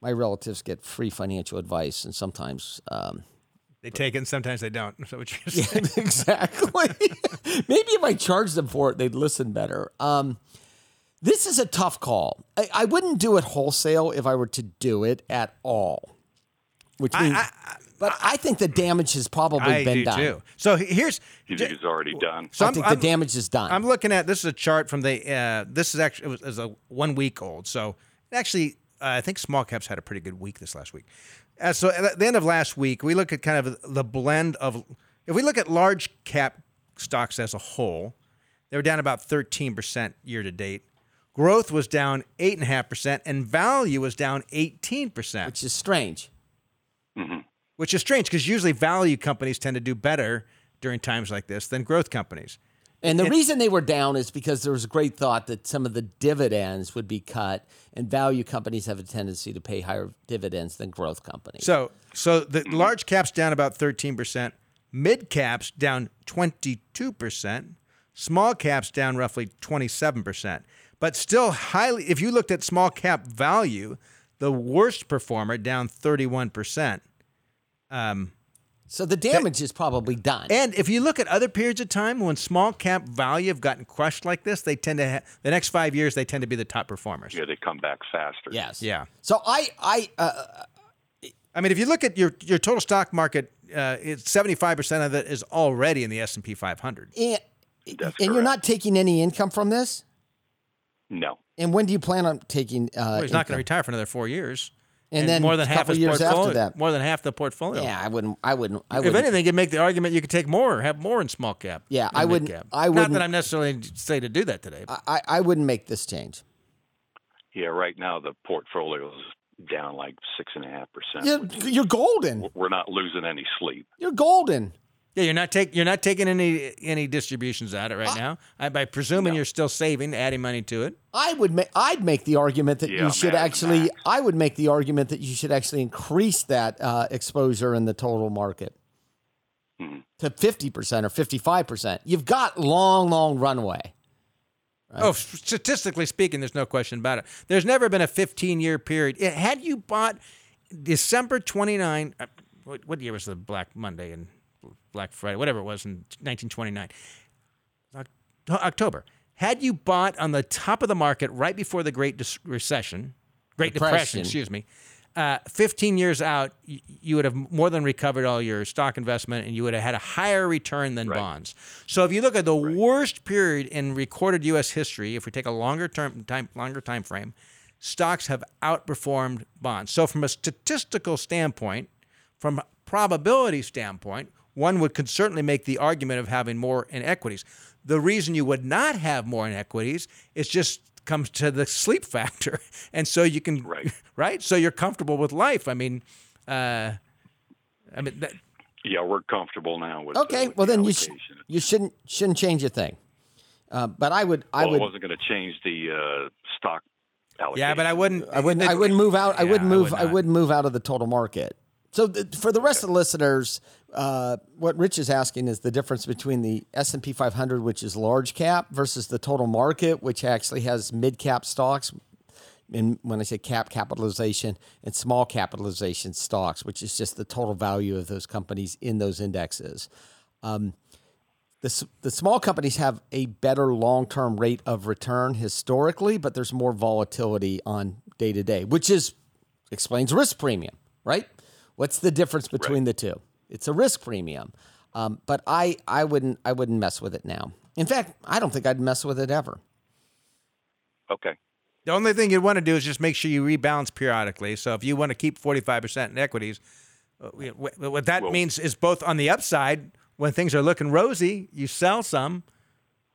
my relatives get free financial advice, and sometimes um, They take it and sometimes they don't. So what you're yeah, exactly. Maybe if I charged them for it, they'd listen better. Um, this is a tough call. I, I wouldn't do it wholesale if I were to do it at all. Which means, but I think the damage has probably I been do done. too. So here's You think it's already done? so I think I'm- the damage is done. I'm looking at this is a chart from the uh, this is actually it was, it was a one week old. So actually, I think small caps had a pretty good week this last week. Uh, so at the end of last week, we look at kind of the blend of if we look at large cap stocks as a whole, they were down about 13 percent year to date. Growth was down eight and a half percent, and value was down 18 percent, which is strange. which is strange because usually value companies tend to do better during times like this than growth companies. And the reason they were down is because there was a great thought that some of the dividends would be cut, and value companies have a tendency to pay higher dividends than growth companies. So, so the large caps down about thirteen percent, mid caps down twenty two percent, small caps down roughly twenty seven percent. But still highly. If you looked at small cap value, the worst performer down thirty one percent. Um, So the damage is probably done. And if you look at other periods of time when small cap value have gotten crushed like this, they tend to ha- the next five years they tend to be the top performers. Yeah, they come back faster. yes. Yeah. So I, I, uh, I mean, if you look at your your total stock market, uh, it's seventy five percent of it is already in the S and P five hundred. and, and you're not taking any income from this. No. And when do you plan on taking? Uh, Well, he's not going to retire for another four years. And then more than a half couple his years after that. More than half the portfolio. Yeah, I wouldn't. I wouldn't. I If wouldn't. anything, you'd make the argument you could take more, have more in small cap. Yeah, I wouldn't- mid-cap. I wouldn't- that I'm necessarily say to do that today. but- I, I wouldn't make this change. Yeah, right now the portfolio is down like six and a half percent. You're, you're golden. We're not losing any sleep. You're golden. Yeah, you're not take you're not taking any any distributions out of it right now. I, by presuming you're still saving, adding money to it. I would make. I'd make the argument that Yeah, you should adding actually. max. I would make the argument that you should actually increase that uh, exposure in the total market Mhm. to fifty percent or fifty-five percent. You've got long, long runway. Oh, statistically speaking, there's no question about it. There's never been a 15 year period. Yeah, Had you bought December 29, uh, what, what year was the Black Monday and Black Friday, whatever it was in 1929? October. Had you bought on the top of the market right before the Great Dis- Recession, Great Depression, Depression. excuse me, uh, 15 years out, y- you would have more than recovered all your stock investment and you would have had a higher return than bonds. So if you look at the worst period in recorded U.S. history, if we take a longer term time, longer time frame, stocks have outperformed bonds. So from a statistical standpoint, from a probability standpoint, one would could certainly make the argument of having more inequities. The reason you would not have more inequities is just comes to the sleep factor, and so you can Right. right. So you're comfortable with life. I mean, uh, I mean, that, Yeah, we're comfortable now with. Okay, uh, with well the then you sh- you shouldn't shouldn't change a thing. Uh, but I would. I well, would. it wasn't going to change the uh, stock allocation. yeah, but I wouldn't. I wouldn't. I wouldn't move out. I Yeah, wouldn't I move. would I, wouldn't move out of the total market. So for the rest of the listeners, uh, what Rich is asking is the difference between the S and P 500, which is large cap, versus the total market, which actually has mid cap stocks. And when I say cap capitalization and small capitalization stocks, which is just the total value of those companies in those indexes. Um, the, the small companies have a better long term rate of return historically, but there's more volatility on day to day, which is explains risk premium, right? What's the difference between the two? It's a risk premium, um, but I I wouldn't I wouldn't mess with it now. In fact, I don't think I'd mess with it ever. Okay. The only thing you'd want to do is just make sure you rebalance periodically. So if you want to keep 45% in equities, uh, we- wh- what that Well- means is both on the upside, when things are looking rosy, you sell some,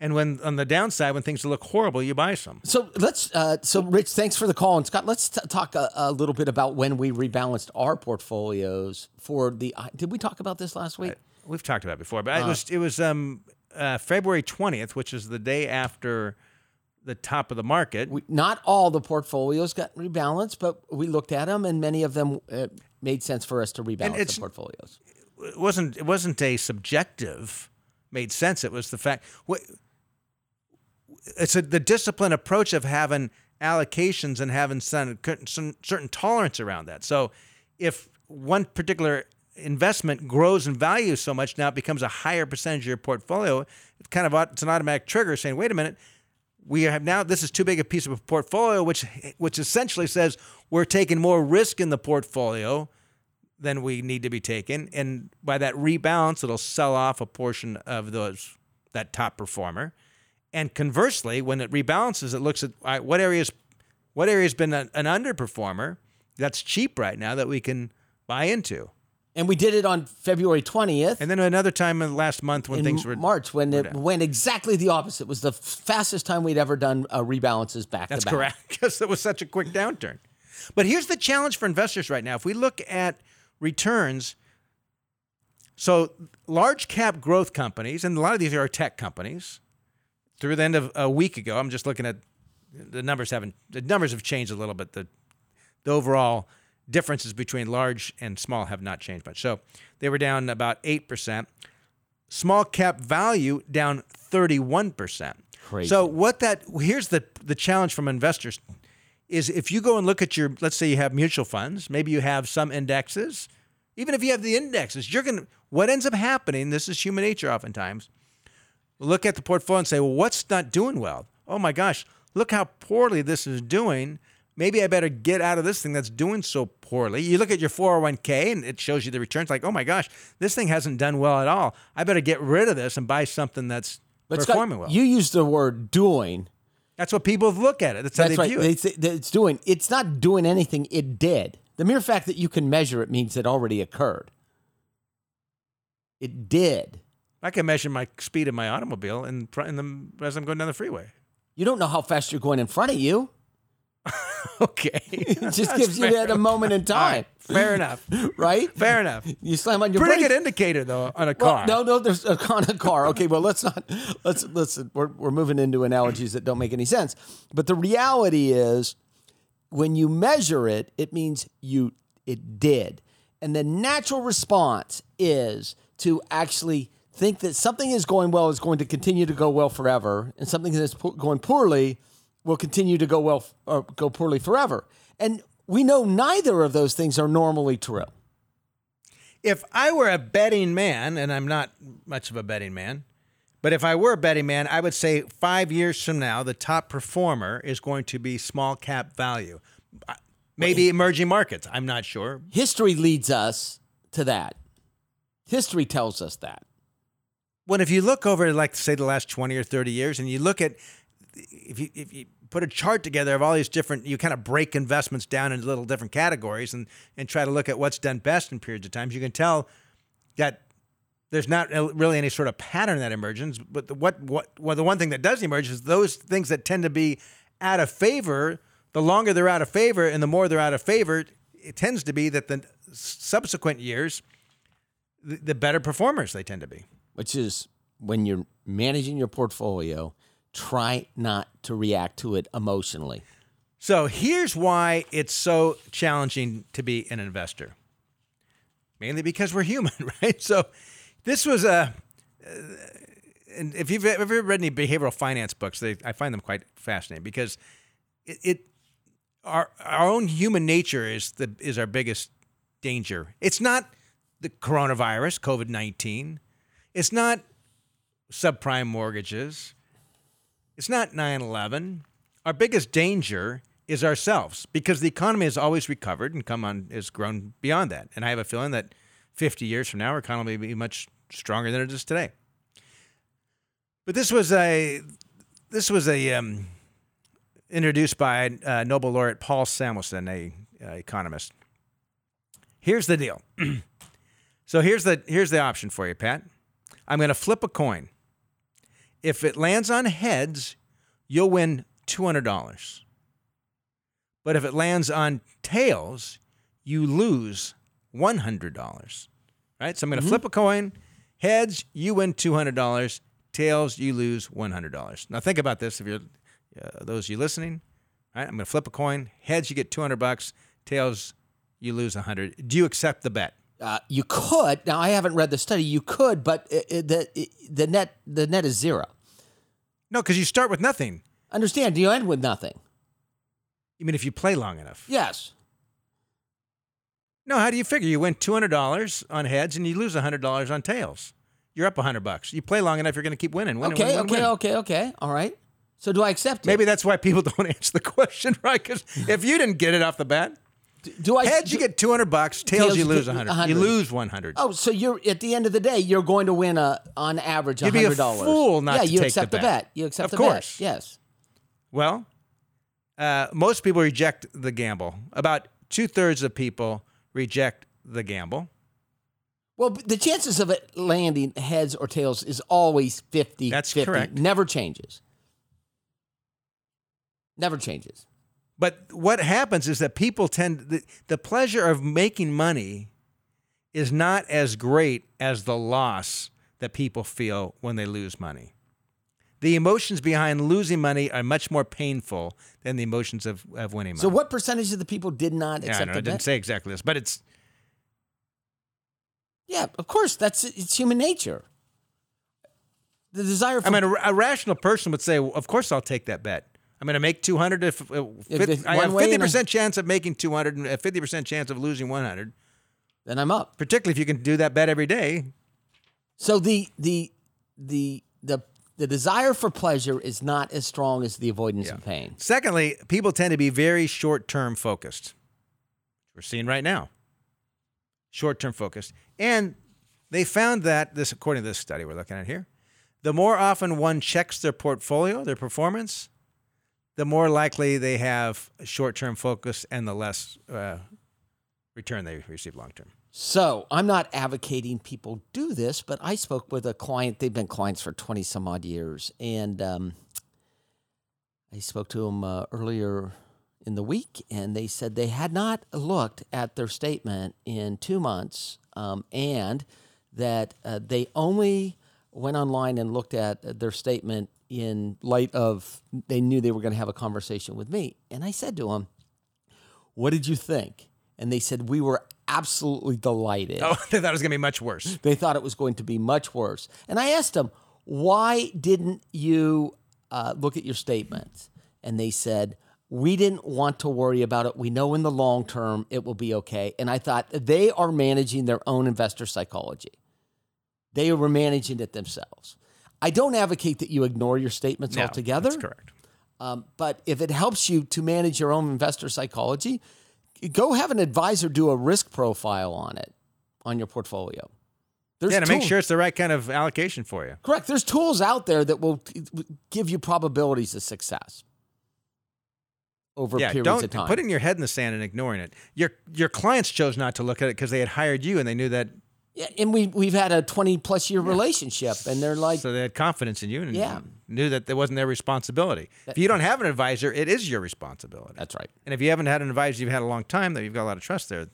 and when on the downside, when things look horrible, you buy some. So let's. Uh, so Rich, thanks for the call, and Scott, let's t- talk a, a little bit about when we rebalanced our portfolios for the. uh, Did we talk about this last week? We've talked about it before, but it was it was um, uh, February 20th, which is the day after the top of the market. we, not all the portfolios got rebalanced, but we looked at them, and many of them uh, made sense for us to rebalance the portfolios. it wasn't it wasn't a subjective made sense. It was the fact. What it's a, the disciplined approach of having allocations and having some, some certain tolerance around that. So if one particular investment grows in value so much now it becomes a higher percentage of your portfolio, it's kind of it's an automatic trigger saying, wait a minute, we have now this is too big a piece of a portfolio, which which essentially says we're taking more risk in the portfolio than we need to be taking and by that rebalance, it'll sell off a portion of those that top performer. And conversely, when it rebalances, it looks at right, what areas what area's been an, an underperformer that's cheap right now that we can buy into. And we did it on February 20th. And then another time in the last month when in things were March when were it down. went exactly the opposite. It was the fastest time we'd ever done uh, rebalances back That's to back. correct, because it was such a quick downturn. But here's the challenge for investors right now. If we look at returns, so large cap growth companies, and a lot of these are tech companies, through the end of a week ago, I'm just looking at the numbers haven't the numbers have changed a little bit. The the overall differences between large and small have not changed much. So they were down about eight percent. Small cap value down 31%. Crazy. So what that here's the the challenge from investors is if you go and look at your let's say you have mutual funds, maybe you have some indexes, even if you have the indexes, you're going to what ends up happening, this is human nature oftentimes. Look at the portfolio and say, "Well, what's not doing well? Oh my gosh, look how poorly this is doing. Maybe I better get out of this thing that's doing so poorly." You look at your 401k and it shows you the returns like, "Oh my gosh, this thing hasn't done well at all. I better get rid of this and buy something that's But Scott, performing well. You use the word doing. That's what people look at it. That's how they right. view it. that it's doing. It's not doing anything. It did. The mere fact that you can measure it means it already occurred. It did. I can measure my speed of my automobile in, front, in the, as I'm going down the freeway. You don't know how fast you're going in front of you. Okay. It just gives you that a moment in time, right. Fair enough. right? Fair enough. You slam on your Pretty brakes. good indicator though on a Well, car. no, no, there's a, on a car. Okay, well, let's not let's let's we're we're moving into analogies that don't make any sense. But the reality is, when you measure it, it means you it did, and the natural response is to actually think that something is going well is going to continue to go well forever, and something that's po- going poorly will continue to go well or go poorly forever. And we know neither of those things are normally true. if I were a betting man, and I'm not much of a betting man, but if I were a betting man, I would say five years from now, the top performer is going to be small cap value. Uh, Maybe emerging markets. I'm not sure. History leads us to that. History tells us that. When if you look over, like say, the last 20 or 30 years, and you look at if you if you put a chart together of all these different, you kind of break investments down into little different categories and and try to look at what's done best in periods of times. You can tell that there's not really any sort of pattern that emerges. But the, what what well, the one thing that does emerge is those things that tend to be out of favor. The longer they're out of favor, and the more they're out of favor, it tends to be that the subsequent years, the, the better performers they tend to be. Which is when you're managing your portfolio, try not to react to it emotionally. So here's why it's so challenging to be an investor. Mainly because we're human, right? So this was a, uh, and if you've ever read any behavioral finance books, they, I find them quite fascinating because it, it our our own human nature is the is our biggest danger. It's not the coronavirus, COVID nineteen. It's not subprime mortgages. It's not 9 11. Our biggest danger is ourselves because the economy has always recovered and come on has grown beyond that. And I have a feeling that 50 years from now, our economy will be much stronger than it is today. But this was a this was a um, introduced by uh, Nobel laureate Paul Samuelson, a uh, economist. Here's the deal. so here's the here's the option for you, Pat. I'm going to flip a coin. If it lands on heads, you'll win $200. But if it lands on tails, you lose $100. Right? So I'm going to flip a coin. Heads, you win $200. Tails, you lose $100. Now think about this if you're uh, those of you listening. All right, I'm going to flip a coin. Heads, you get 200 bucks. Tails, you lose 100. Do you accept the bet? Uh, you could now. I haven't read the study. You could, but it, it, the it, the net the net is zero. No, because you start with nothing. Understand? You end with nothing. You mean if you play long enough? Yes. No, how do you figure? You win two hundred dollars on heads and you lose hundred dollars on tails. You're up hundred bucks. You play long enough, you're going to keep winning. Win, okay. win, win, okay. win. Okay. Okay. All right. So do I accept it? Maybe that's why people don't answer the question right. Because if you didn't get it off the bat, Do I heads you get two hundred bucks, tails, Tails, you lose hundred. You lose one hundred. Oh, so you're at the end of the day, you're going to win a on average You'd be a hundred dollars. fool not yeah, to you take accept the the bet. bet. You accept Of the course. bet. Yes. Well, uh, most people reject the gamble. About two thirds of people reject the gamble. Well, the chances of it landing heads or tails is always 50 That's 50. correct. Never changes. Never changes. But what happens is that people tend the, the pleasure of making money is not as great as the loss that people feel when they lose money. The emotions behind losing money are much more painful than the emotions of, of winning money. So, what percentage of the people did not Yeah, I accept know, I didn't bet? say exactly this, but it's yeah, of course. That's it's human nature. The desire for I mean, a, a rational person would say, well, "Of course, I'll take that bet. I'm going to make 200. If, uh, If it's I have 50 and a- percent chance of making 200 and a 50 percent chance of losing 100. then I'm up. Particularly if you can do that bet every day. So the the the the the desire for pleasure is not as strong as the avoidance of pain. Secondly, people tend to be very short-term focused. We're seeing right now. Short-term focused, and they found that this, according to this study we're looking at here, the more often one checks their portfolio, their performance, the more likely they have short-term focus and the less uh, return they receive long-term. So I'm not advocating people do this, but I spoke with a client. They've been clients for 20 some odd years. And um, I spoke to them uh, earlier in the week, and they said they had not looked at their statement in two months um, and that uh, they only went online and looked at their statement in light of they knew they were going to have a conversation with me. And I said to them, What did you think? And they said, We were absolutely delighted. Oh, they thought it was going to be much worse. They thought it was going to be much worse. And I asked them, Why didn't you uh, look at your statements? And they said, we didn't want to worry about it. We know in the long term it will be okay. And I thought they are managing their own investor psychology. They were managing it themselves. I don't advocate that you ignore your statements No, altogether. That's correct. Um, but if it helps you to manage your own investor psychology, go have an advisor do a risk profile on it on your portfolio. There's yeah, to make sure it's the right kind of allocation for you. Correct. There's tools out there that will give you probabilities of success over yeah, periods don't of time. putting your head in the sand and ignoring it. Your your clients chose not to look at it because they had hired you and they knew that, yeah, and we we've had a 20 plus year relationship, and they're like, so they had confidence in you and Yeah. knew that it wasn't their responsibility. if you don't have an advisor, it is your responsibility. that's right. And if you haven't had an advisor you've had a long time, that you've got a lot of trust there,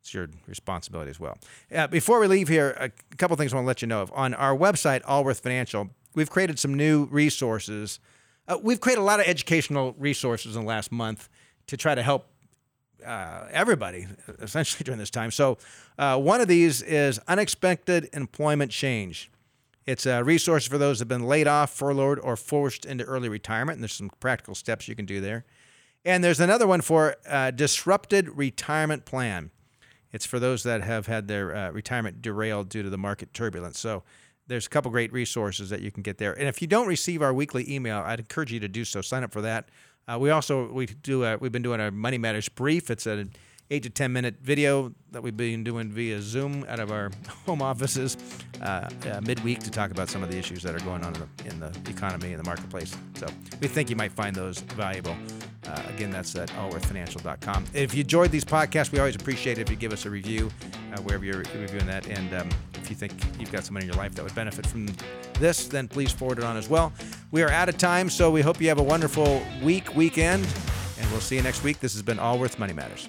it's your responsibility as well. Uh, before we leave here, a couple things I want to let you know of. On our website, Allworth Financial, we've created some new resources. Uh, we've created a lot of educational resources in the last month to try to help uh, everybody essentially during this time. So, uh, one of these is unexpected employment change. It's a resource for those that have been laid off, furloughed, or forced into early retirement. And there's some practical steps you can do there. And there's another one for uh, disrupted retirement plan. It's for those that have had their uh, retirement derailed due to the market turbulence. So there's a couple great resources that you can get there. And if you don't receive our weekly email, I'd encourage you to do so. Sign up for that. Uh, we also we do a, we've been doing a Money Matters brief. It's an eight to ten minute video that we've been doing via Zoom out of our home offices uh, uh, midweek to talk about some of the issues that are going on in the, in the economy and the marketplace. So we think you might find those valuable. Uh, again, that's at allworthfinancial.com. If you enjoyed these podcasts, we always appreciate it if you give us a review uh, wherever you're reviewing that. And um, if you think you've got someone in your life that would benefit from this, then please forward it on as well. We are out of time, so we hope you have a wonderful week, weekend, and we'll see you next week. This has been Allworth Money Matters.